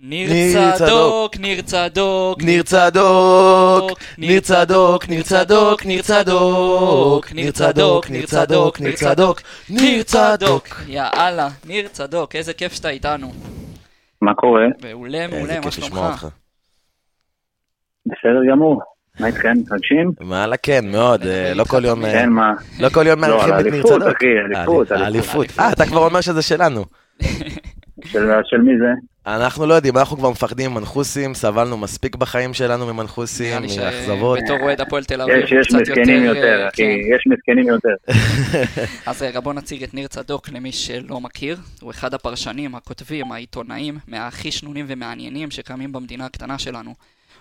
ניר ניר צדוק, ניר צדוק, ניר צדוק, ניר צדוק, ניר צדוק, ניר צדוק, ניר צדוק, ניר צדוק, ניר צדוק, ניר צדוק. יאללה, ניר צדוק, איזה כיף שאתה איתנו. מה קורה? מעולה, מעולה, מה שלומך? בסדר גמור. מה איתכם? מתרגשים? וואלה, כן, מאוד, אה, לא כל יום, אה, כן, מה? לא כל יום לא, מארחים על את ניר צדוק. אחי, אליפות, אה, אליפות. אליפות. אה, אתה כבר אומר שזה שלנו. של של מי זה? אנחנו לא יודעים, אנחנו כבר מפחדים ממנחוסים, סבלנו מספיק בחיים שלנו ממנחוסים, מאכזבות. שבתור אוהד הפועל תל אביב, יש, יש מסכנים יותר, יותר, אה, אחי, כן. יש מסכנים יותר. אז רגע, בוא נציג את ניר צדוק למי שלא מכיר. הוא אחד הפרשנים, הכותבים, העיתונאים, מהכי שנונים ומעניינים שקיימים במדינה הקטנה שלנו.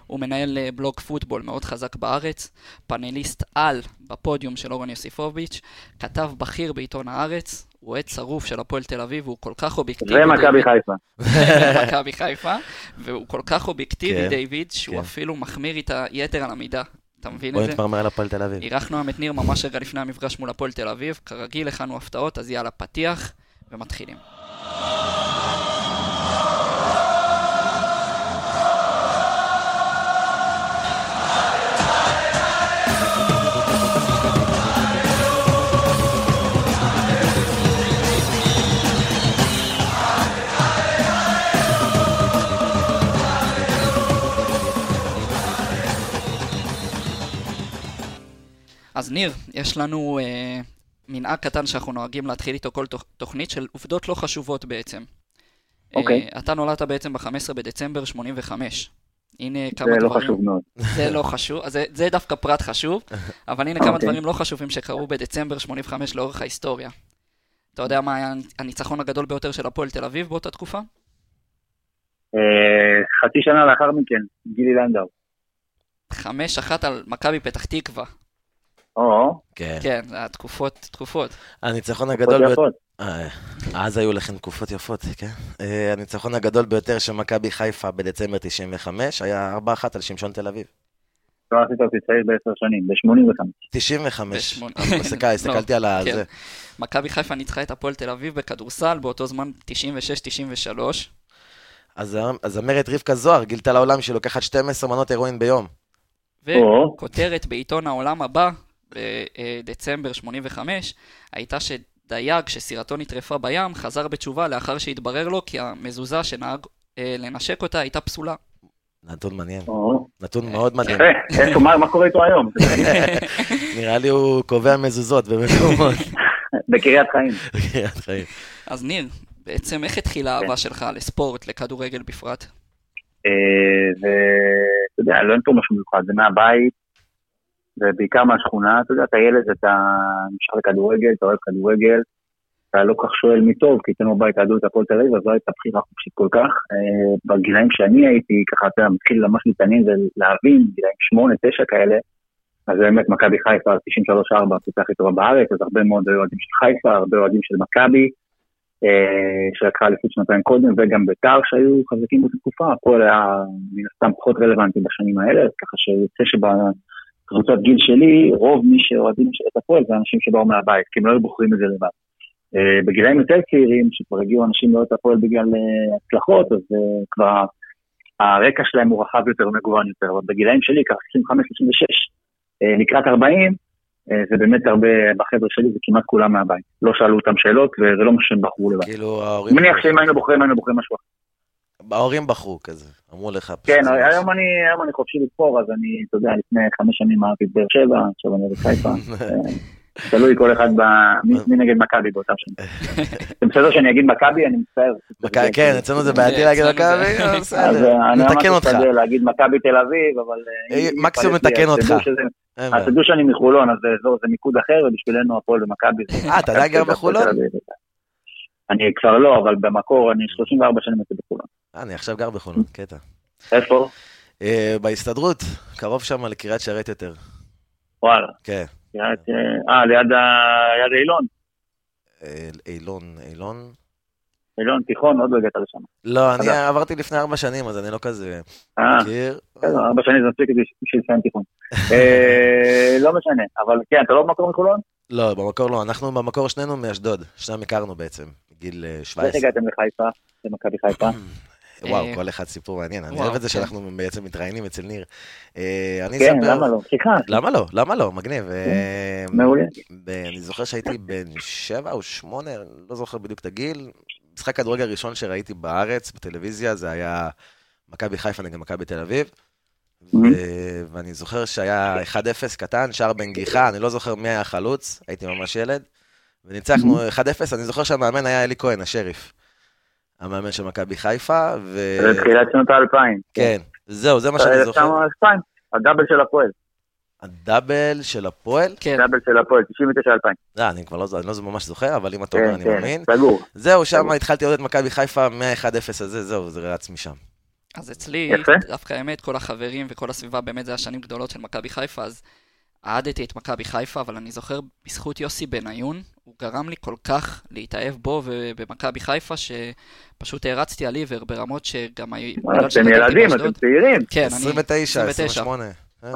הוא מנהל אה, בלוג פוטבול מאוד חזק בארץ, פאנליסט על בפודיום של אורן יוסיפוביץ', כתב בכיר בעיתון הארץ, הוא אוהד שרוף של הפועל תל אביב, והוא כל כך אובייקטיבי. ומכבי חיפה. מכבי חיפה, והוא כל כך אובייקטיבי, כן, דיוויד, שהוא כן. אפילו מחמיר איתה יתר על המידה. אתה מבין בוא את זה? נתמרמר על הפועל תל אביב. אירחנו היום את ניר ממש רגע לפני המפגש מול הפועל תל אביב, כרגיל הכנו הפתעות, אז יאללה, פתיח, ומתחילים. אז ניר, יש לנו אה, מנהג קטן שאנחנו נוהגים להתחיל איתו כל תוכ- תוכנית של עובדות לא חשובות בעצם. אוקיי. אה, אתה נולדת בעצם ב-15 בדצמבר 85. הנה זה כמה לא דברים. חשוב מאוד. זה לא חשוב, אז זה, זה דווקא פרט חשוב, אבל הנה כמה אוקיי. דברים לא חשובים שקרו בדצמבר 85 לאורך ההיסטוריה. אתה יודע מה היה הניצחון הגדול ביותר של הפועל תל אביב באותה תקופה? אה, חצי שנה לאחר מכן, גילי לנדאו. 5-1 על מכבי פתח תקווה. או, כן. כן, זה היה תקופות. הניצחון הגדול ביותר... יפות. אה, אז היו לכם תקופות יפות, כן. אה, הניצחון הגדול ביותר של מכבי חיפה בדצמבר 95 היה 4-1 על שמשון תל אביב. לא עשית אותי צעיר בעשר שנים, ב-85. 95. בשמונה. הסתכל- הסתכלתי על כן. הזה. מכבי חיפה ניצחה את הפועל תל אביב בכדורסל, באותו זמן 96-93. אז אז אמרת רבקה זוהר גילתה לעולם שהיא לוקחת 12 מנות הרואין ביום. וכותרת בעיתון העולם הבא, בדצמבר 85, הייתה שדייג שסירתו נטרפה בים, חזר בתשובה לאחר שהתברר לו כי המזוזה שנהג אה, לנשק אותה הייתה פסולה. נתון מעניין. נתון מאוד מדהים. יפה, מה קורה איתו היום? נראה לי הוא קובע מזוזות במקומות. בקריית חיים. בקריית חיים. אז ניר, בעצם איך התחילה האהבה שלך לספורט, לכדורגל בפרט? אה, ואתה יודע, לא אין פה משהו מיוחד, זה מהבית, ובעיקר מהשכונה, אתה יודע, אתה ילד, אתה נשאר לכדורגל, אתה אוהב כדורגל, אתה לא כך שואל מי טוב, כי אצלנו בבית אהדו את הפועל תל אביב, אז לא הייתה בחירה חופשית כל כך. אה, בגילאים שאני הייתי, ככה, אתה יודע, מתחיל ממש להתעניין ולהבין, גילאים שמונה, תשע כאלה, אז באמת מכבי חיפה, 93-4, הקבוצה הכי טובה בארץ, אז הרבה מאוד אוהדים של חיפה, הרבה אוהדים של מכבי, אה, שלקחה אליפות שנתיים קודם, וגם בית"ר שהיו חזקים באותה תקופה, הפועל היה מן הסתם פחות רלוונטי בשנים האלה, ככה שיוצא שבקבוצת גיל שלי, רוב מי שאוהדים את הפועל זה אנשים שבאו מהבית, כי הם לא היו בוחרים את זה לבד. אה, בגילאים יותר צעירים, שכבר הגיעו אנשים לאוהד את הפועל בגלל אה, הצלחות, אז אה, כבר הרקע שלהם הוא רחב יותר ומגוון יותר, אבל בגילאים שלי, ככה 25-26, אה, לקראת 40, אה, זה באמת הרבה, בחבר'ה שלי זה כמעט כולם מהבית. לא שאלו אותם שאלות, וזה לא מה שהם בחרו לבד. כאילו ההורים... אני מניח שאם היינו בוחרים, היינו בוחרים משהו אחר. ההורים בחרו כזה. אמרו לך... כן, היום אני, היום אני חופשי לבחור, אז אני, אתה יודע, לפני חמש שנים אהבתי את באר שבע, עכשיו אני בחיפה. תלוי כל אחד ב... מי נגד מכבי באותם שנים. זה בסדר שאני אגיד מכבי, אני מצטער. כן, אצלנו זה בעייתי כן, להגיד מכבי, בסדר, אה, אני ממש נתקן אותך. משתדל להגיד מכבי תל אביב, אבל... אה, אה, מקסימום נתקן אז אותך. אז. תדעו שאני מחולון, אז זה מיקוד אחר, ובשבילנו הפועל ומכבי. זה- אה, אתה עדיין גר בחולון? אני כבר לא, אבל במקור אני 34 שנים הייתי בחולון. אה, אני עכשיו גר בחולון, קטע. איפה? אה, בהסתדרות, קרוב שם לקריית שרת יותר. וואלה. כן. ליד, אה, ליד אילון. אה, אילון, אילון? אילון תיכון, עוד לא הגעת לשם. לא, אני. עברתי לפני ארבע שנים, אז אני לא כזה אה, מכיר. בסדר, ארבע שנים זה מספיק בשביל לסיים תיכון. אה, לא משנה, אבל כן, אתה לא במקור מחולון? לא, במקור לא, אנחנו במקור שנינו מאשדוד, שניהם הכרנו בעצם, בגיל אה, איך 17. הגעתם לחיפה, למכבי חיפה? וואו, אה, כל אחד סיפור מעניין. אני וואו, אוהב את זה כן. שאנחנו בעצם מתראיינים אצל ניר. אה, אני כן. למה לא? סליחה, למה לא? למה לא? מגניב. אה, מעולה. ב- אני זוכר שהייתי בן שבע או שמונה, לא זוכר בדיוק את הגיל. משחק כדורגל הראשון שראיתי בארץ, בטלוויזיה, זה היה מכבי חיפה נגד מכבי תל אביב. ו- ואני זוכר שהיה 1-0 קטן, שער בנגיחה, אני לא זוכר מי היה החלוץ, הייתי ממש ילד. וניצחנו 1-0, אני זוכר שהמאמן היה אלי כהן, השריף. המאמן של מכבי חיפה, ו... זה תחילת שנות האלפיים. כן, זהו, זה מה שאני זוכר. 1902, הדאבל של הפועל. הדאבל של הפועל? כן, דאבל של הפועל, 99-2000. לא, אני כבר לא, אני לא ממש זוכר, אבל אם אתה אומר, כן, אני כן, מאמין. סגור. זהו, שם התחלתי לראות את מכבי חיפה מה-1-0 הזה, זהו, זה רץ משם. אז אצלי. דווקא האמת, כל החברים וכל הסביבה, באמת זה היה שנים גדולות של מכבי חיפה, אז אהדתי את מכבי חיפה, אבל אני זוכר בזכות יוסי בניון, הוא גרם לי כל כך להתאהב בו ובמכבי חיפה, שפשוט הערצתי על עיוור ברמות שגם היו... אתם ילדים, אתם צעירים. כן, אני... 29, 29. 28. אה,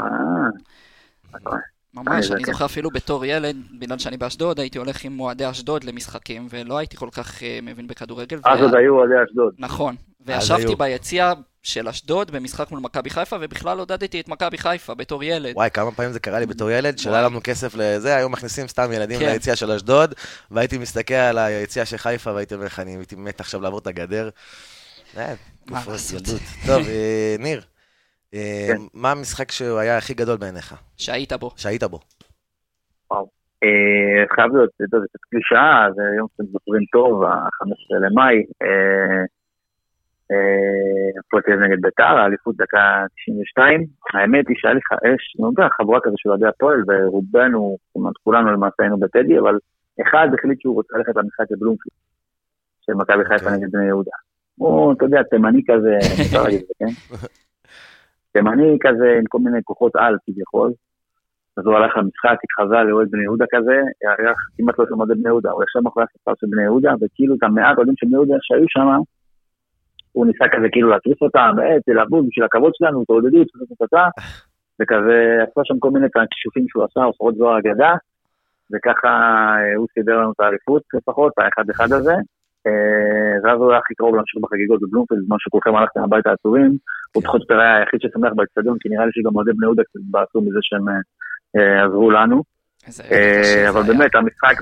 ממש, אה, אני זה זוכר אפילו בתור ילד, בגלל שאני באשדוד, הייתי הולך עם אוהדי אשדוד למשחקים, ולא הייתי כל כך אה, מבין בכדורגל. אז עוד היו אוהדי אשדוד. נכון, וישבתי. ביציע של אשדוד במשחק מול מכבי חיפה, ובכלל עודדתי את מכבי חיפה בתור ילד. וואי, כמה פעמים זה קרה לי בתור ילד, שלא היה. לנו כסף לזה, היו מכניסים סתם ילדים כן. ליציע של אשדוד, והייתי מסתכל על היציע של חיפה, והייתי אומר לך, אני הייתי מת עכשיו לעבור את הגדר. אה. טוב, אה, ניר, אה, כן. מה המשחק שהוא היה הכי גדול בעיניך, שהיית בו. שהיית בו? חייב להיות, אתה יודע, זה קצת קלישאה, זה יום שאתם זוכרים טוב, ה-15 למאי. אה, הפועל תל אביב נגד ביתר, האליפות דקה 92. האמת היא שהיה לי יודע, חבורה כזה של אוהדי הפועל, ורובנו, אומרת, כולנו למעשה היינו בטדי, אבל אחד החליט שהוא רוצה ללכת למשחק לבלומפילד, של מכבי חיפה אוקיי. נגד בני יהודה. הוא, אתה יודע, תימני כזה, אפשר להגיד את זה, כן? תימני כזה עם כל מיני כוחות על כביכול. אז הוא הלך למשחק, התחזה לאוהד בני יהודה כזה, היה כמעט לא שם אוהדי בני יהודה, הוא ישב מאחורי הספר של בני יהודה, וכאילו את המעט אוהדים של בני יהודה שהיו שם, הוא ניסה כזה כאילו להתריס אותם, אה, תלהבו בשביל הכבוד שלנו, תעודדו, תעודדו, וכזה עשה שם כל מיני כישופים שהוא עשה, אופרות זוהר אגדה, וככה אה, הוא סידר לנו את האליפות לפחות, האחד אחד הזה. אה, ואז הוא היה הכי קרוב להמשיך בחגיגות בבלומפילד, בזמן שכולכם הלכתם הביתה עצובים. הוא פחות יותר היה היחיד ששמח באצטדיון, כי נראה לי שגם אוהדי בני יהודה קצת התבאסו מזה שהם אה, עזרו לנו. אה, אבל. באמת, המשחק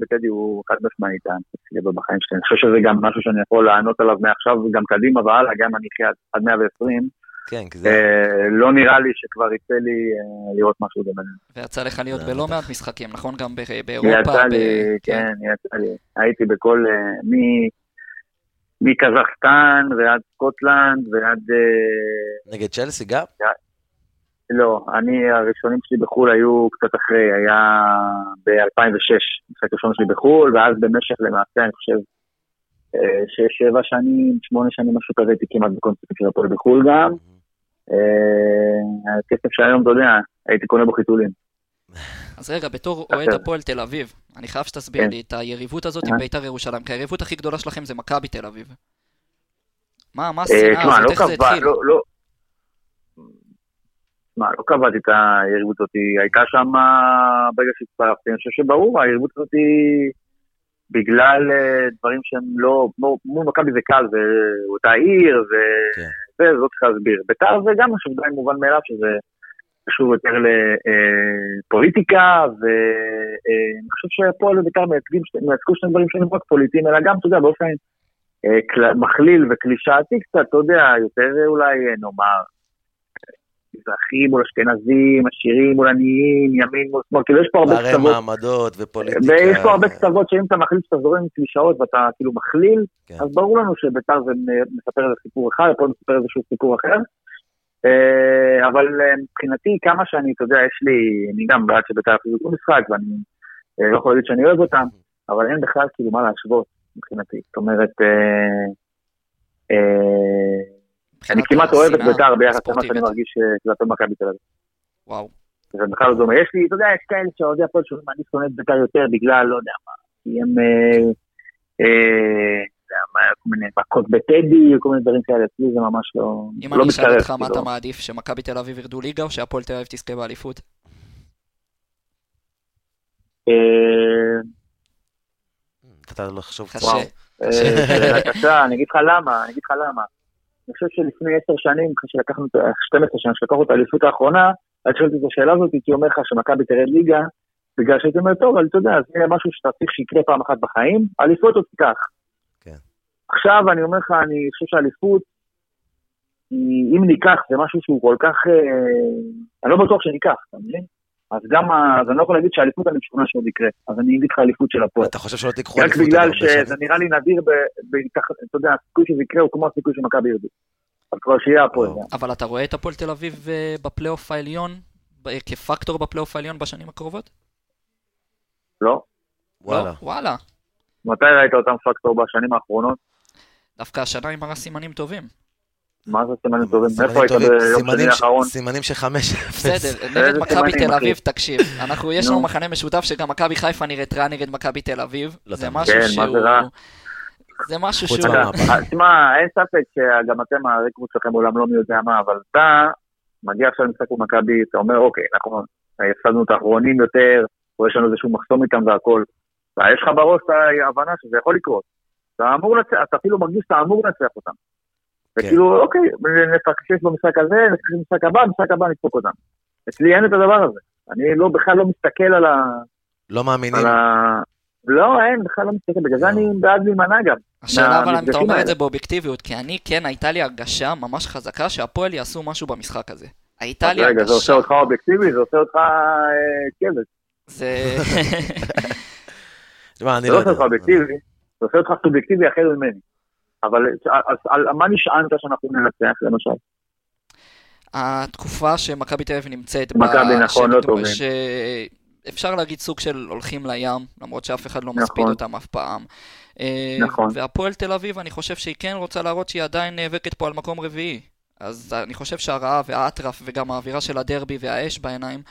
בטדי הוא חד משמעית המשחק הגדול בחיים שלי. אני חושב שזה גם משהו שאני יכול לענות עליו מעכשיו וגם קדימה והלאה, גם אני אחיה עד- עד 120. כן, כי זה... אה, לא נראה לי שכבר יצא לי אה, לראות משהו דומה. ויצא לך להיות בלא. מעט משחקים, נכון? גם באירופה. יצא לי, כן. כן, יצא לי. הייתי בכל, מקזחסטן ועד סקוטלנד ועד... נגד צ'לסי גם? לא, אני, הראשונים שלי בחו"ל היו קצת אחרי, היה ב-2006, המשחק הראשון שלי בחו"ל, ואז במשך למעשה, אני חושב, אה, שש, שבע שנים, שמונה שנים, משהו כזה, הייתי כמעט בקונספט של הפועל בחו"ל גם. אה, הכסף שהיום, אתה יודע, הייתי קונה בו חיתולים. אז רגע, בתור. אוהד הפועל תל אביב, אני חייב שתסביר כן. לי את היריבות הזאת עם. בית"ר ירושלים, כי היריבות הכי גדולה שלכם זה מכבי תל אביב. מה, מה אה, השנאה הזאת, לא איך זה התחיל? לא, לא... קבעתי את היריבות הזאת, הייתה שם ברגע שהצטרפתי, אני חושב שברור, היריבות הזאת בגלל אה, דברים שהם לא, מול מכבי זה קל, זה אותה עיר, ו- כן. וזה לא צריך להסביר. בית"ר זה גם משהו די מובן מאליו, שזה קשור יותר לפוליטיקה, ואני חושב שהפועל ובית"ר מייצגו שני דברים שהם לא רק פוליטיים, אלא גם, אתה יודע, באופן אה, מכליל וקלישאתי קצת, אתה יודע, יותר אולי אה, נאמר, מזרחים מול אשכנזים, עשירים מול עניים, ימין מול שמאל, כאילו יש פה הרבה פערי קצוות, מעמדות ופוליטיקה. ויש פה הרבה קצוות שאם אתה מחליט שאתה זורם עם קלישאות ואתה כאילו מכליל, כן. אז ברור לנו שביתר זה מספר איזה סיפור אחד, פה מספר איזשהו סיפור אחר. אה, אבל אה, מבחינתי, כמה שאני, אתה יודע, יש לי, אני גם בעד שביתר יחזרו משחק, ואני אה, לא יכול להגיד שאני אוהב אותם, אבל אין בכלל כאילו מה להשוות מבחינתי. זאת אומרת, אני כמעט אוהב את ביתר ביחס למה. שאני מרגיש אה, כלפי מכבי תל אביב. וואו. זה בכלל לא דומה. יש לי, אתה יודע, יש כאלה שאוהדי הפועל שאומרים, אני שונא את בית"ר יותר בגלל, לא יודע מה, כי הם, אה, אה, לא כל מיני מכות בטדי, כל מיני דברים כאלה, אצלי זה ממש לא, אם לא אני אשאל מתקרב, אותך מה כאילו. אתה מעדיף, שמכבי תל אביב ירדו ליגה או שהפועל תל אביב תזכה באליפות? אתה לא שאלה קשה, אני אגיד לך למה, אני אגיד לך למה. אני חושב שלפני עשר שנים, אחרי שלקחנו, 12 שנה, שלקחנו את האליפות האחרונה, אז שאלתי את השאלה הזאת, הייתי אומר לך שמכבי תרד ליגה, בגלל שהייתי אומר, טוב, אבל אתה יודע, זה יהיה משהו שאתה צריך שיקרה פעם אחת בחיים, אליפות עוד תיקח. כן. עכשיו אני אומר לך, אני חושב שאליפות, היא- אם ניקח, זה משהו שהוא כל כך, אה, אני לא בטוח שניקח, אתה מבין? אז גם, ה- אז אני לא יכול להגיד שהאליפות אני משוכנע שעוד יקרה, אז אני אגיד לך אליפות של הפועל. אתה חושב שלא תיקחו רק אליפות בגלל הרבה שזה? נראה לי נדיר, ב- ב- ככה, אתה יודע, הסיכוי שזה יקרה הוא כמו הסיכוי שמכבי ירדו. אז כבר שיהיה הפועל. לא. אבל אתה רואה את הפועל תל אביב אה, בפלייאוף העליון, ב- כפקטור בפלייאוף העליון בשנים הקרובות? לא? וואלה. לא? וואלה. מתי ראית אותם פקטור בשנים האחרונות? דווקא השנה היא מראה סימנים טובים. מה זה סימנים טובים? סימנים איפה היית ביום סימנים שני ש- האחרון? סימנים של חמש אפס. בסדר, נגד מכבי תל? אביב, תקשיב, אנחנו, יש לנו נו. מחנה משותף שגם מכבי חיפה נראית רע נגד מכבי תל אביב. לא זה. משהו כן, מה שהוא... זה רע? זה משהו שהוא... מהמפה. אה, תשמע, אין ספק שגם אתם, הרקבוט שלכם עולם לא מי יודע מה, אבל אתה מגיע עכשיו למשחק במכבי, אתה אומר, אוקיי, אנחנו הפסדנו את האחרונים יותר, או יש לנו איזשהו מחסום איתם והכל. ויש לך בראש את ההבנה שזה יכול לקרות. אתה אמור לנצח, אתה אפילו מרגיש שאתה אמור לנצח אותם. כן. וכאילו, אוקיי, נפקשש במשחק הזה, נפקשש במשחק הבא, במשחק הבא נדפוק אותם. אצלי אין את הדבר הזה. אני לא, בכלל לא מסתכל על ה... לא מאמינים. על ה... לא, אין, בכלל לא מסתכל, בגלל זה לא. אני בעד להימנע גם. השאלה אבל אם אתה אומר את. זה באובייקטיביות, כי אני כן, הייתה לי הרגשה ממש חזקה שהפועל יעשו משהו במשחק הזה. הייתה לי רגע, זה עושה הרגשה. אותך אובייקטיבי, זה עושה אותך אה, כבש. זה... זה לא לא עושה. אותך אובייקטיבי, זה עושה אותך סובייקטיבי אחר ממני. אבל אז על מה נשענת שאנחנו ננצח, למשל? התקופה שמכבי תל אביב נמצאת מכבי, נכון, לא טובים. אפשר להגיד סוג של הולכים לים, למרות שאף אחד לא נכון. מספיד אותם אף פעם. אה, נכון. והפועל תל אביב, אני חושב שהיא כן רוצה להראות שהיא עדיין נאבקת פה על מקום רביעי. אז אני חושב שהרעב והאטרף וגם האווירה של הדרבי והאש בעיניים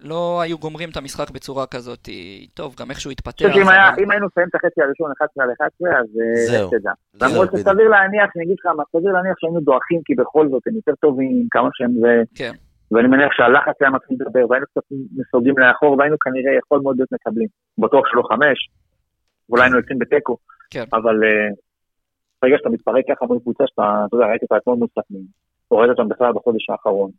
לא היו גומרים את המשחק בצורה כזאת. טוב, גם איכשהו אני התפתח. חושב שאם אם היינו מסיים את החצי הראשון 11 על 11, אז אה, תדע. זהו, למרות. שסביר להניח, אני אגיד לך מה, סביר להניח שהיינו דועכים, כי בכל זאת הם יותר טובים, כמה שהם זה... כן. ואני מניח שהלחץ היה מתחיל לדבר, והיינו קצת נסוגים לאחור, והיינו כנראה יכול מאוד להיות מקבלים. בטוח שלא חמש, אולי היינו יוצאים בתיקו. כן. אבל אה, ברגע שאתה מתפרק ככה מול קבוצה שאתה, אתה יודע, ראיתי אותה אתמול מול סכנין, או ראית אותם בכלל בחודש האחרון.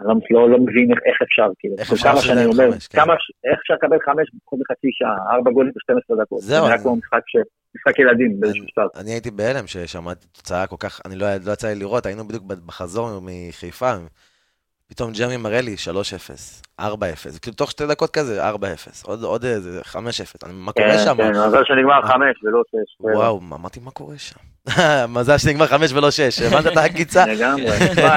אני לא, לא, לא מבין איך, איך אפשר, כאילו. איך אפשר כמה לשלם שאני אומר, חמש, כן. כמה, איך אפשר לקבל חמש פחות מחצי שעה, ארבע גולים ב-12 דקות. זהו, זה אני- כמו משחק, ש... משחק ילדים באיזשהו שלב. אני הייתי בהלם ששמעתי תוצאה כל כך, אני לא, לא יצא לי לראות, היינו בדיוק בחזור מחיפה, פתאום ג'רמי מראה לי 3-0, 4-0, כאילו תוך שתי דקות כזה, 4-0, עוד, עוד איזה 5-0, אני- מה קורה כן, שם? כן, מזל שנגמר חמש ולא שש. וואו, אמרתי מה קורה שם? מזל שנגמר 5 ולא 6, הבנת את העקיצה? לגמרי.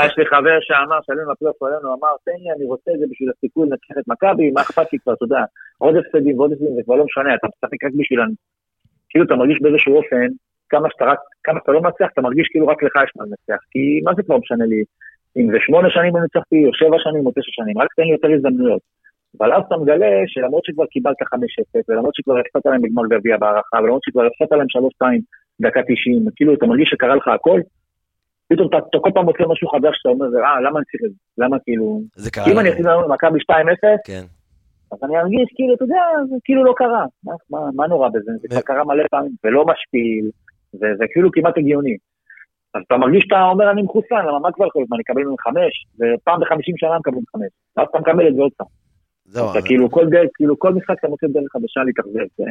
יש לי חבר שאמר, שעלינו לפלייאוף עלינו, אמר, תן לי, אני רוצה את זה בשביל הסיכוי לנצח את מכבי, מה אכפת לי כבר, אתה יודע, עוד הפסדים ועוד הפסדים, זה כבר לא משנה, אתה משחק רק בשבילנו. כאילו אתה מרגיש באיזשהו אופן, כמה שאתה לא מנצח, אתה מרגיש כאילו רק לך יש מה לנצח, כי מה זה כבר משנה לי, אם זה שמונה שנים אני ניצחתי, או שבע שנים, או תשע שנים, רק תן לי יותר הזדמנויות. אבל אז אתה מגלה שלמרות שכבר קיבלת 5-0, ולמרות שכבר הפסדת להם בגמר גביע בהערכה, ולמרות שכבר הפסדת להם 3-2 דקה 90, כאילו אתה מרגיש שקרה לך הכל, פתאום אתה, אתה כל פעם מוצא משהו חדש שאתה אומר, אה, למה אני צריך את זה? למה כאילו... זה קרה אם אני אפסיד לנו למכבי 2-0, כן. אז אני ארגיש כאילו, אתה יודע, זה כאילו לא קרה. מה, מה, מה נורא בזה? זה כבר קרה מלא פעמים, ולא משפיל, וזה כאילו כמעט הגיוני. אז אתה מרגיש שאתה אומר, אני מחוסן, למה מה כבר להיות? מה, אני אקבל ממך חמש? ופעם בחמישים שנה מקבלים חמש. ואז אתה מקבל את זה עוד פעם. זהו, אתה כאילו, כל דרך, כאילו, כל משחק אתה מוצא דרך חדשה להתאכזב. זה-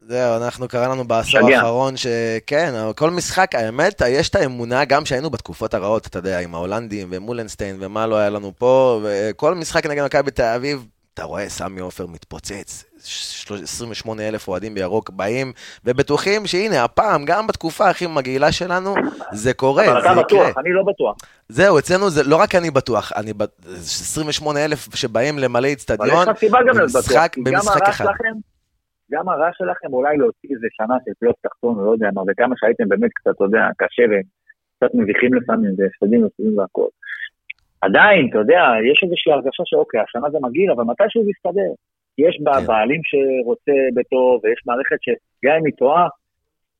זהו, אנחנו קרה לנו בעשור. האחרון שכן, כל משחק, האמת, יש את האמונה, גם שהיינו בתקופות הרעות, אתה יודע, עם ההולנדים ומולנסטיין ומה לא היה לנו פה, וכל משחק נגד מכבי תל אביב, אתה רואה, סמי עופר מתפוצץ, 28 אלף אוהדים בירוק באים, ובטוחים שהנה, הפעם, גם בתקופה הכי מגעילה שלנו, זה קורה, אבל זה אתה יקרה. בטוח, אני לא בטוח. זהו, אצלנו זה לא רק אני בטוח, אני ב- 28 אלף שבאים למלא אבל איצטדיון, יש לך סיבה גם להיות בטוח. במשחק- כי גם במשחק הרע אחד. שלכם, גם הרע שלכם אולי להוציא איזה שנה של פלייאוף תחתון, לא יודע מה, וכמה שהייתם באמת קצת, אתה יודע, קשה וקצת מביכים לפעמים, והפסדים והפסדים והכל. עדיין, אתה יודע, יש איזושהי הרגשה שאוקיי, השנה זה מגעיל, אבל מתישהו זה יסתדר. כי יש בה כן. בעלים שרוצה בטוב, ויש מערכת שגם אם היא טועה,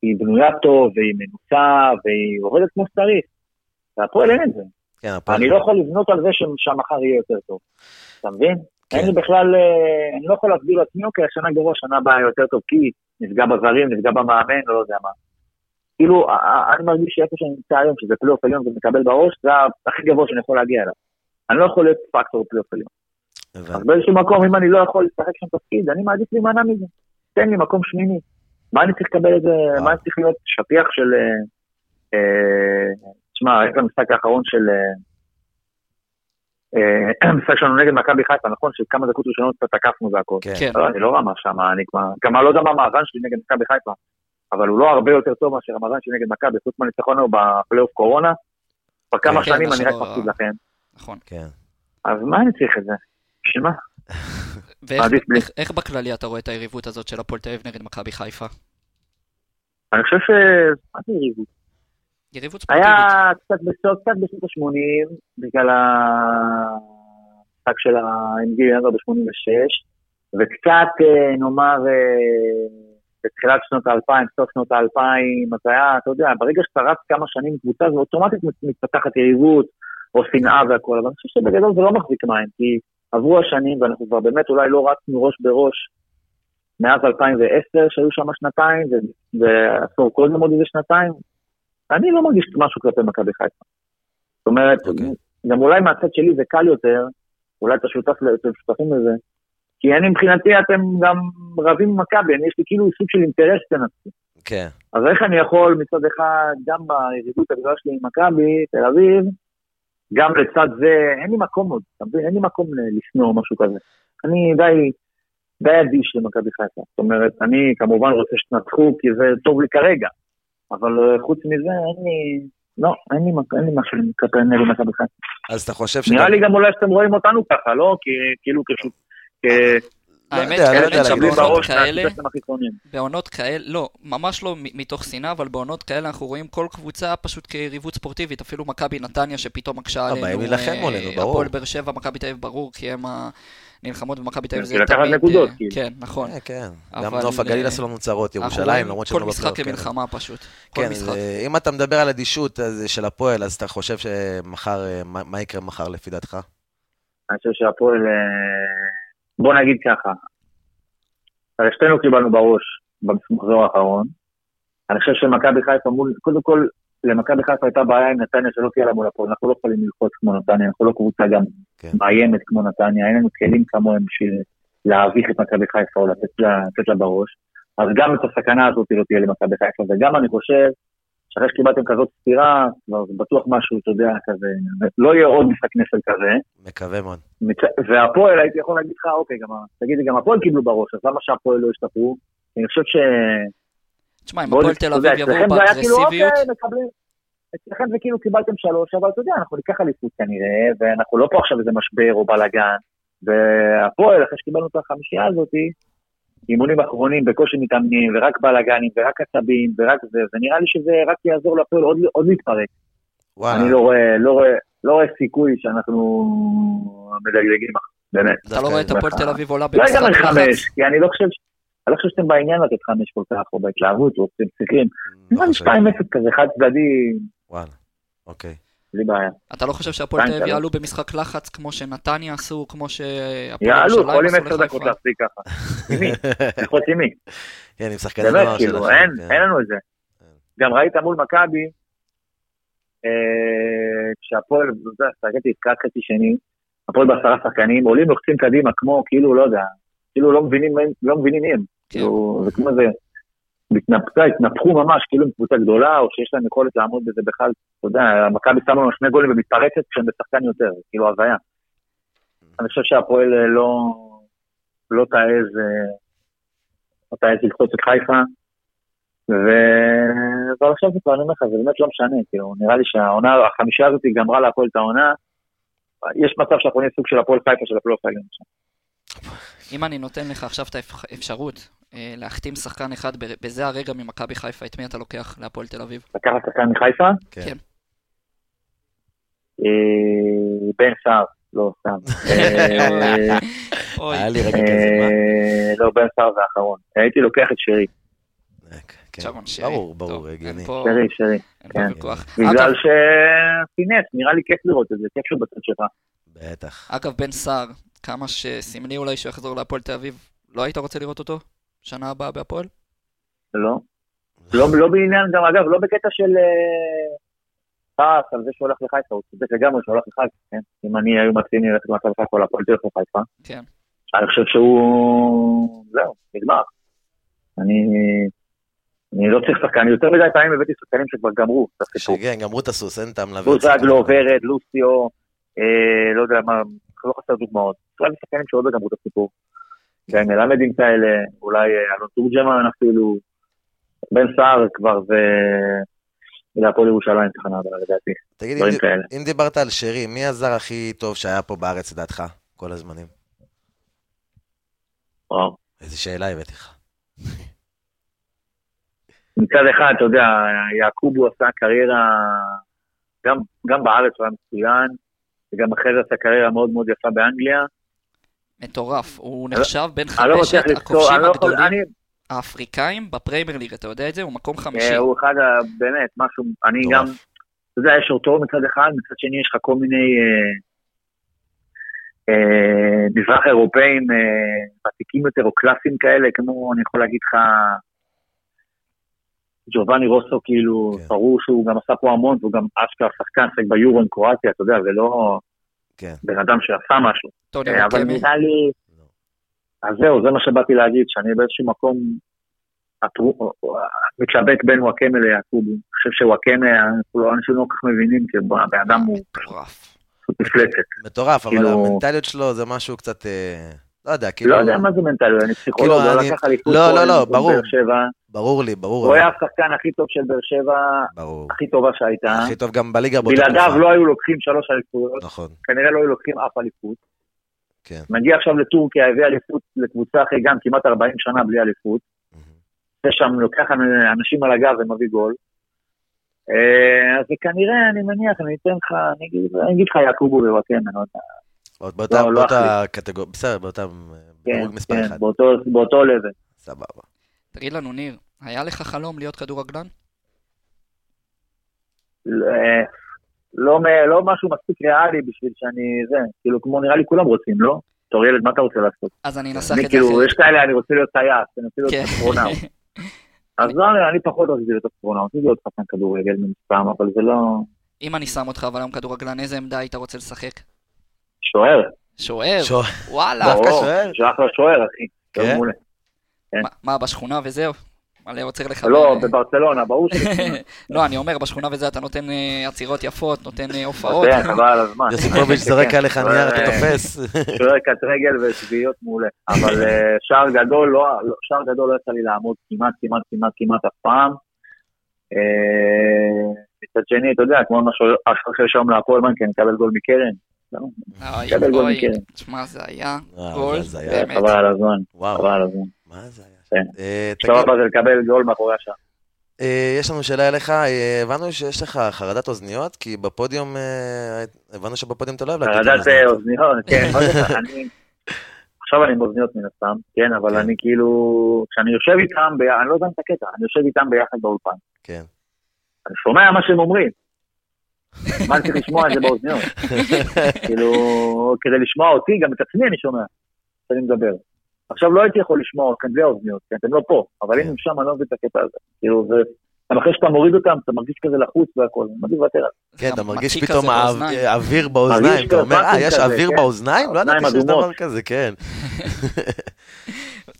היא בנויה טוב, והיא מנוסה, והיא עובדת כמו שצריך. והפועל אין את זה. כן, הפעם- אני לא יכול לבנות על זה שהמחר יהיה יותר טוב. אתה מבין? כן. אין לי בכלל, אה, אני לא יכול להסביר לעצמי, אוקיי, השנה גרוע, שנה הבאה יותר טוב, כי נפגע בזרים, נפגע במאמן, לא יודע מה. כאילו, אני מרגיש שאיפה שאני נמצא היום, שזה פלייאוף עליון ומקבל בראש, זה הכי גבוה שאני יכול להגיע אליו. אני לא יכול להיות פקטור פלייאוף עליון. אז באיזשהו מקום, אם אני לא יכול לשחק שם תפקיד, אני מעדיף להימנע מזה. תן לי מקום שמיני. מה אני צריך לקבל את זה, מה אני צריך להיות שטיח של... אה, אה, תשמע, יש במשחק האחרון של... המשחק שלנו נגד מכבי חיפה, נכון? שכמה דקות ראשונות קצת תקפנו והכל. כן. לא, אני לא רמה שם, אני כבר... גם לא יודע מה המאזן שלי נגד מכבי חיפה. אבל הוא לא הרבה יותר טוב מאשר המאזן שלי נגד מכבי, חוץ מהניצחון הוא בפלייאוף קורונה. כבר כמה כן, שנים אני רק מפסיד לכם. נכון. כן. אז מה אני צריך את זה? בשביל מה? ואיך. איך- איך בכללי אתה רואה את היריבות הזאת של הפועל תל אביב נגד מכבי חיפה? אני חושב ש... מה זה יריבות? יריבות ספורטיבית. היה קצת בסוף, קצת בשנות ה-80, בגלל המשחק של ה-MG ינואר ב-86, וקצת, אה, נאמר, אה, בתחילת שנות האלפיים, סוף שנות האלפיים, אז היה, אתה יודע, ברגע שאתה רץ כמה שנים קבוצה, זה אוטומטית מתפתחת יריבות, או שנאה והכל, אבל אני חושב שבגדול זה לא מחזיק מים, כי עברו השנים, ואנחנו כבר באמת אולי לא רצנו ראש בראש מאז 2010, שהיו שם שנתיים, ועשור קודם עוד איזה שנתיים, אני לא מרגיש משהו כלפי מכבי חיפה. זאת אומרת, אוקיי. גם אולי מהצד שלי זה קל יותר, אולי אתה שותף, אתם שותפים לזה, כי אני מבחינתי אתם גם רבים עם מכבי, יש לי כאילו סוג של אינטרס תנצחו. כן. אז איך אני יכול מצד אחד, גם ביריבות הגדולה שלי עם מכבי, תל אביב, גם לצד זה, אין לי מקום עוד, אתה מבין? אין לי מקום לשנוא או משהו כזה. אני די, די אדיש למכבי חיפה. זאת אומרת, אני כמובן רוצה שתנצחו, כי זה טוב לי כרגע, אבל אה, חוץ מזה, אין לי, לא, אין לי, אין לי משהו כלפי נגד מכבי חיפה. אז אתה חושב שגם... נראה לי גם אולי שאתם רואים אותנו ככה, לא? כי כאילו כשותף... לא האמת, יודע, לא יודע האמת. שבעונות כאלה. בעונות כאלה, לא, ממש לא מתוך שנאה, אבל בעונות כאלה אנחנו רואים כל קבוצה פשוט כיריבות ספורטיבית, אפילו מכבי נתניה שפתאום מקשה אה, עלינו. אה. הפועל באר שבע, מכבי תל אביב, ברור, כי הם הנלחמות במכבי תל אביב זה לקחת תמיד... נקודות, אה, כאילו. כן, נכון. כן, כן. גם נוף הגליל עשו לנו צרות, ירושלים, למרות כל שלא משחק בפלייאוף, כן. כמלחמה פשוט. כל כן, משחק. אה, אם אתה מדבר על אדישות של הפועל, אז אתה חושב שמחר, מה יקרה מחר לפי דעתך? אני חושב שהפועל... בוא נגיד ככה, הרי שתינו קיבלנו בראש במחזור האחרון. אני חושב שמכבי חיפה מול, קודם כל, למכבי חיפה הייתה בעיה עם נתניה שלא תהיה לה מול הפועל, אנחנו לא יכולים ללחוץ כמו נתניה, אנחנו לא קבוצה גם כן. מאיימת כמו נתניה, אין לנו כלים כמוהם בשביל להביך את מכבי חיפה או לתת לה, לתת לה בראש. אז גם את הסכנה הזאת לא תהיה למכבי חיפה, וגם אני חושב שאחרי שקיבלתם כזאת סטירה, כבר זה בטוח משהו, אתה יודע, כזה, לא יהיה עוד משחק נפל כזה. מקווה מאוד. מצ- והפועל, הייתי יכול להגיד לך, אוקיי, גם, תגיד לי, גם הפועל קיבלו בראש, אז למה שהפועל לא ישתפרו? אני חושב ש... תשמע, אם הפועל תל אביב יבואו כאילו, באגרסיביות, אוקיי. אצלכם זה כאילו קיבלתם שלוש, אבל אתה יודע, אנחנו ניקח אליפות כנראה, ואנחנו לא פה עכשיו איזה משבר או בלאגן. והפועל, אחרי שקיבלנו את החמישייה הזאת, אימונים אחרונים, בקושי מתאמנים, ורק בלאגנים, ורק עצבים, ורק זה, זה נראה לי שזה רק יעזור להפועל עוד, עוד להתפרק. וואלה. אני לא רואה, לא רואה, לא רואה סיכוי שאנחנו מדגדגים, באמת. אתה לא רואה את הפועל תל אביב עולה לא במשחק לחץ? חמש, כי אני לא חושב, ש- אני לא חושב שאתם בעניין לתת חמש כל כך, או בהתלהבות, או אתם צריכים. לא נראה לי חושב. 2-0 כזה, חד צדדי, וואלה. אוקיי. בלי בעיה. אתה לא חושב שהפועל תל אביב שתיים, יעלו במשחק לחץ כמו שנתניה עשו, כמו שהפועל יעלו, ירושלים יכולים עשו 10 דקות לחיפה? להחזיק ככה. עם מי? ללחוץ עם מי? כן, עם שחקני באמת, נוער כאילו, שלכם, אין, כן. אין לנו את זה. גם ראית מול מכבי, אה, כשהפועל, אתה יודע, סתכלתי חצי שני, הפועל בעשרה שחקנים, עולים לוחצים קדימה כמו, כאילו, לא יודע, כאילו לא מבינים, לא מי הם. כן. כאילו, זה כמו איזה, התנפצה, התנפחו ממש, כאילו עם קבוצה גדולה, או שיש להם יכולת לעמוד בזה בכלל, אתה יודע, מכבי שמו לנו שני גולים ומתפרצת כשהם בשחקן יותר, כאילו הזיה. אני חושב שהפועל אה, לא, לא תעז, אה, לא תעז ללחוץ את חיפה, ו- אבל עכשיו זה כבר, אני אומר לך, זה באמת לא משנה, כאילו, נראה לי שהעונה, החמישה הזאת גמרה להפועל את העונה, יש מצב שאנחנו נהיה סוג של הפועל חיפה של הפלייאוף העליון. אם אני נותן לך עכשיו את האפשרות אה, להחתים שחקן אחד ב- בזה הרגע ממכבי חיפה, את מי אתה לוקח להפועל תל אביב? לקחת שחקן מחיפה, כן. כן. אה, בן סער, לא, סתם. היה לי רגע כזה, מה? אה, לא, בן סער זה האחרון. הייתי לוקח את שרי, כן. שרון שרי. ברור, טוב, ברור, הגיוני. שרי, שרי. אין פה כן. ויכוח. בגלל שפינס, נראה לי כיף לראות את זה, כיף שהוא בצד שלך. בטח. אגב, בן סער, כמה שסמלי אולי שהוא יחזור להפועל תל אביב, לא היית רוצה לראות אותו? שנה הבאה בהפועל? לא? לא, לא בעניין גם, אגב, לא בקטע של אה, כעס על זה שהולך לחיפה, הוא צודק לגמרי שהולך לחיפה, כן? אם אני היו מציעים לי ללכת למכבי חיפה להפועל תל אביב לחיפה, כן. אני חושב שהוא... זהו, נגמר. אני... אני לא צריך שחקן, יותר מדי פעמים הבאתי שחקנים שכבר גמרו את הסיפור. שכן, גמרו את הסוס, אין טעם להביא... עוד בוזגלו, ורד, לוסיו, אה, לא יודע מה, לא חסר דוגמאות. בכלל שחקנים שעוד לא גמרו את הסיפור. גיא מלמדים כאלה, אולי אה, אלון תורג'מן אפילו, בן סער כבר זה... להפועל ירושלים תחנה הבאה לדעתי. תגיד, דברים אם, כאלה. אם דיברת על שרי, מי הזר הכי טוב שהיה פה בארץ לדעתך, כל הזמנים? וואו. איזה שאלה הבאתי לך. מצד אחד, אתה יודע, יעקובו עשה קריירה, גם, גם בארץ הוא היה מצוין, וגם אחרי זה עשה קריירה מאוד מאוד יפה באנגליה. מטורף. הוא נחשב בין לא חמשת הכובשים לא הגדולים האפריקאים בפריימר ליג, אתה יודע את זה? הוא מקום חמישי. אה, הוא אחד, באמת, משהו, אני גם. אתה יודע, יש אותו מצד אחד, מצד שני יש לך כל מיני אה, אה, מזרח אירופאים ותיקים יותר או קלאסיים כאלה, כמו, אני יכול להגיד לך, ג'ובאני רוסו, כאילו, כן. ברור שהוא גם עשה פה המון, והוא גם אשכרה שחקן, שחק ביורו עם קרואטיה, אתה יודע, ולא כן. בן אדם שעשה משהו. אה, אבל. נראה לי... לא. אז זהו, זה מה שבאתי להגיד, שאני באיזשהו מקום מתלבט בין וואקמה ליעקובי. אני חושב שוואקמה, אנחנו לא- אנשים לא כל כך מבינים, כי הבן אדם הוא מטורף. מפלצת. מטורף, אבל כאילו- המנטליות שלו זה משהו קצת, אה, לא יודע, כאילו, לא יודע מה זה מנטליות, אני פסיכולוג, כאילו, אני- לקח אליפות לא, פה לא, לא, ברור. באר שבע. ברור לי, ברור, הוא היה השחקן הכי טוב של באר שבע, ברור. הכי טובה שהייתה. הכי טוב גם בליגה באותה בלעדיו תקופה. לא היו לוקחים שלוש אליפויות, נכון, כנראה לא היו לוקחים אף אליפות. כן. מגיע עכשיו לטורקיה, הביא אליפות לקבוצה אחרי גם כמעט 40 שנה בלי אליפות. זה שם לוקח אנשים על הגב ומביא גול. אה, אז כנראה, אני מניח, אני אתן לך, אני אגיד- אני לך יעקובו וואקמה, לא יודע. עוד באותה- לא, לא באותה קטגוריה, בסדר, באותה כן, דירוג מספר כן, אחד. באותו- באותו לבל. סבבה. תגיד לנו, ניר, היה לך חלום להיות כדורגלן? אה, לא מ- לא משהו מספיק ריאלי בשביל שאני, זה, כאילו, כמו נראה לי כולם רוצים, לא? בתור ילד, מה אתה רוצה לעשות? אז אני אנסח אני את זה כאילו. יש כאלה, אני רוצה להיות טייס, אני רוצה להיות כן. אסטרונאוט. אז לא, אני פחות רציתי להיות אסטרונאוט, רציתי להיות שחקן כדורגל מן הסתם, אבל זה לא... אם אני שם אותך אבל היום כדורגלן, איזה עמדה היית רוצה לשחק? שוער. שוער? וואלה. דווקא שוער? שאחלה שוער, אחי. כן? כן. מה- בשכונה וזהו? מלא עוצר לך... לא, בברצלונה, ברור שבשכונה. לא, אני אומר, בשכונה וזה אתה נותן אה, עצירות יפות, נותן אה, הופעות. כן, חבל על הזמן. יוסיפוביץ' זורק כן. עליך נייר, אתה תופס. שוער קט רגל ושביעיות מעולה. אבל אה, שער גדול, לא, לא- שער גדול לא יצא לי לעמוד כמעט, כמעט, כמעט, כמעט אף פעם. מצד שני, אתה יודע, כמו מה שיש היום להפועל מנקן, נקבל גול מקרן. לא, אוי, קבל גול מקרן. תשמע, זה היה אה, גול. באמת. חבל על הזמן, חבל על הזמן. מה זה היה? תגיד, הבא זה לקבל גול מאחורי השער. אה, יש לנו שאלה אליך, אה, הבנו שיש לך חרדת אוזניות, כי בפודיום, הבנו שבפודיום אתה לא אוהב עם חרדת אוזניות. כן, לא. עכשיו אני עם אוזניות מן הסתם, כן, אבל כן. אני כאילו, כשאני יושב איתם, ב- אני לא יודע את הקטע, אני יושב איתם ביחד באולפן. כן. אני שומע מה שהם אומרים. מה אני צריך לשמוע את זה באוזניות? כאילו, כדי לשמוע אותי, גם את עצמי אני שומע כשאני מדבר. עכשיו לא הייתי יכול לשמוע אתכם בלי האוזניות, כי אתם לא פה, אבל אם כן. הם שם, אני לא מבין את הקטע הזה. כאילו, זה... גם אחרי שאתה מוריד אותם, אתה מרגיש כזה לחוץ והכל, אני מעדיף לוותר על זה. כן, אתה מרגיש פתאום. אוויר באוזניים, אתה אומר, אה, יש אוויר כן. באוזניים? לא ידעתי שיש דבר. כזה, כן.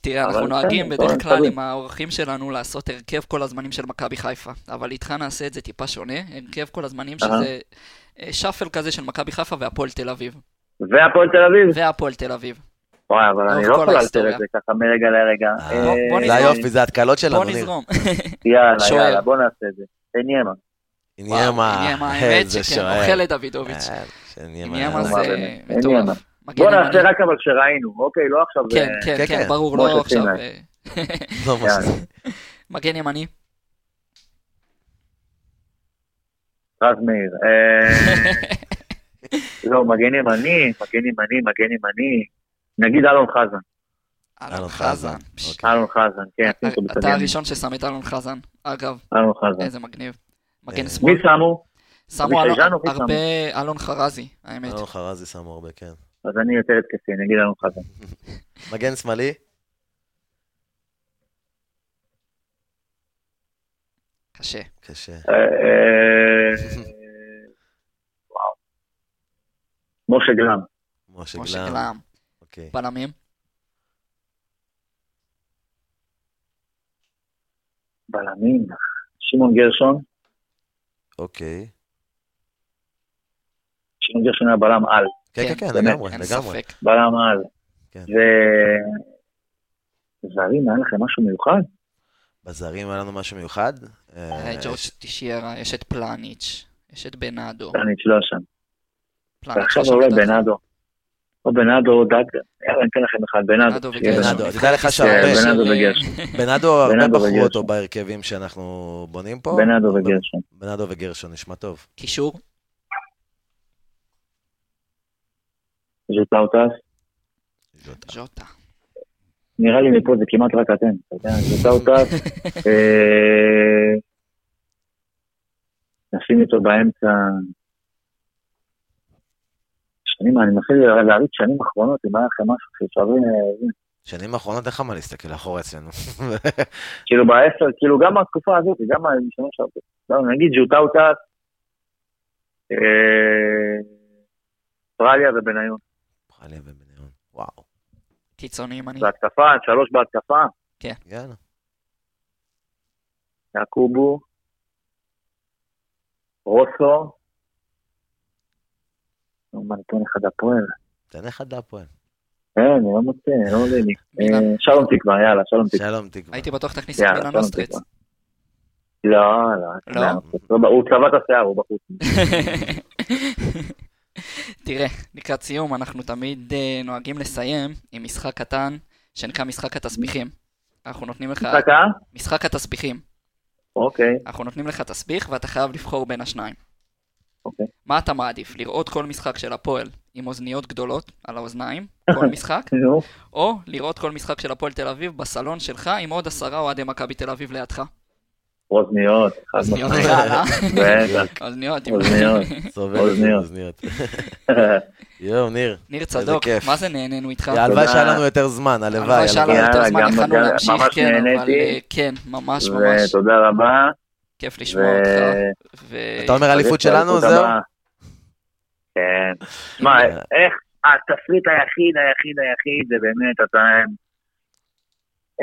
תראה, אנחנו נוהגים טוב, בדרך כלל. עם האורחים שלנו לעשות הרכב כל הזמנים של מכבי חיפה, אבל איתך נעשה את זה טיפה שונה, הרכב כל הזמנים. שזה אה, שאפל כזה של מכבי חיפה והפועל תל אביב. והפועל תל אביב, והפועל תל אביב. וואי, אבל אני לא יכול לאלתר. את זה ככה מרגע לרגע. אה, בוא- בוא אה, זה. היופי, זה התקלות שלנו, בוא. נזרום. יאללה. יאללה, בוא נעשה את זה. עניימה. עניימה, עניימה, האמת איזה שכן, שוער. אוכל את דוידוביץ'. אה, שעניימה עניימה זה מטורף. בוא ימני. נעשה רק אבל שראינו, אוקיי? לא עכשיו... כן, אה, כן, כן, כן, כן. ברור, לא עכשיו. שסיני. אה, לא. שזה. מגן ימני. רז מאיר. אה, לא, מגן ימני, מגן ימני, מגן ימני. נגיד אלון חזן. אלון חזן. אוקיי. אלון חזן, כן, אתה. הראשון ששם את אלון חזן. אגב, אלון חזן. איזה מגניב. מגן שמאל. מי שמו? שמו הרבה אלון חרזי, האמת. אלון חרזי שמו הרבה, כן. אז אני יותר התקפי, נגיד אלון חזן. מגן שמאלי? קשה. קשה. אה, אה. משה גלם. משה. גלם. אוקיי. בלמים? בלמים. שמעון גרשון. אוקיי. שמעון גרשון היה בלם על. כן, כן, כן, כן, באמת, לגמרי, אין לגמרי. ספק. בלם על. כן. ו... זרים, היה לכם משהו מיוחד? בזרים היה לנו משהו מיוחד. אה, היה את ג'ורג' טישיירה, יש את פלניץ', יש את בנאדו. פלניץ' לא שם. ועכשיו לא אולי לדעתי. בנאדו. או בנאדו או דאגה. יאללה, אני אתן לכם אחד. בנאדו. בנאדו תדע לך כן, שהרבה- בנאדו וגרשון. בנאדו, הרבה בחרו. אותו בהרכבים שאנחנו בונים פה. בנאדו וגרשון. בנאדו וגרשון, נשמע טוב. קישור? ז'וטאוטס. ז'וטה. ז'וטה. נראה לי מפה זה כמעט רק אתם. אתה יודע, ז'וטאוטס. אה, נשים אותו באמצע. שנים, אני מתחיל להריץ שנים אחרונות, אם היה לכם משהו שאפשר... אה, שנים האחרונות אין לך מה להסתכל אחורה אצלנו. כאילו בעשר, כאילו גם התקופה הזאת, גם בשנה שעברה. לא, נגיד ז'וטאוטס, אה, אוסטרליה ובניון. חליה ובניון. וואו. קיצוני ימני. בהתקפה, שלוש בהתקפה, יאללה. יעקובו, רוסו, נו, מה, נתן אחד הפועל. תן אחד הפועל. כן, אני לא מוצא, לא עולה לי. מילה. אה, שלום תקווה, יאללה, שלום תקווה. שלום תקווה. הייתי בטוח תכניס את שלום אוסטריץ. לא, לא, לא? לא, הוא צבע את השיער, הוא בחוץ. תראה, לקראת סיום אנחנו תמיד אה, נוהגים לסיים עם משחק קטן שנקרא משחק התסביכים. אנחנו נותנים לך... משחק אה? משחק התסביכים. אוקיי, אנחנו נותנים לך תסביך ואתה חייב לבחור בין השניים. אוקיי. מה אתה מעדיף? לראות כל משחק של הפועל עם אוזניות גדולות על האוזניים, כל משחק, או לראות כל משחק של הפועל תל אביב בסלון שלך עם עוד עשרה אוהדי מכבי תל אביב לידך. אוזניות, חד אוזניות אה? בטח, אוזניות. אוזניות. אוזניות. יואו, ניר. ניר צדוק. מה זה נהנינו איתך? הלוואי תודה. שהיה לנו יותר זמן, הלוואי. הלוואי שהיה לנו. יותר זמן, יכלנו גם להמשיך, כן, אבל. אה, כן, ממש ממש ותודה רבה. כיף לשמוע אותך. אתה אומר אליפות שלנו, זהו? כן. שמע, איך התסריט היחיד, היחיד, היחיד, זה באמת, אתה...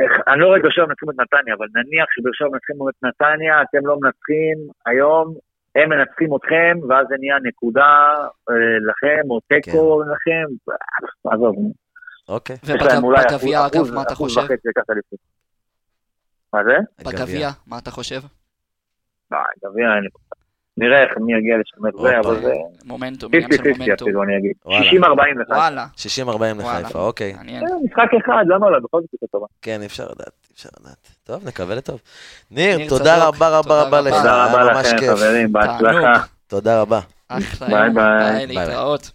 איך, אני לא רואה את באר שבע מנצחים את נתניה, אבל נניח שבאר שבע מנצחים את נתניה, אתם לא מנצחים היום, הם מנצחים אתכם, ואז זה נהיה נקודה אה, לכם, או תיקו לכם, אה, עזוב, אוקיי. יש להם אולי בגביע, אחוז- אגב, מה אתה חושב? מה זה? בגביע, מה אתה חושב? לא, גביע, אין לי. נראה איך מי יגיע לשמר זה, הופה. אבל זה מומנטום, עניין של 50-50 מומנטום. אפילו, אני אגיד. וואלה. 60-40 לך. וואלה, 60-40 וואלה. לחיפה, אוקיי. אה, משחק אחד, למה לא? בכל זאת יותר טובה. כן, אפשר לדעת, אפשר לדעת. טוב, נקווה לטוב. ניר, תודה רבה רבה רבה. לך, תודה רבה לכם. חברים. בהצלחה. תודה רבה. אחלה ביי ביי. ביי, להתראות.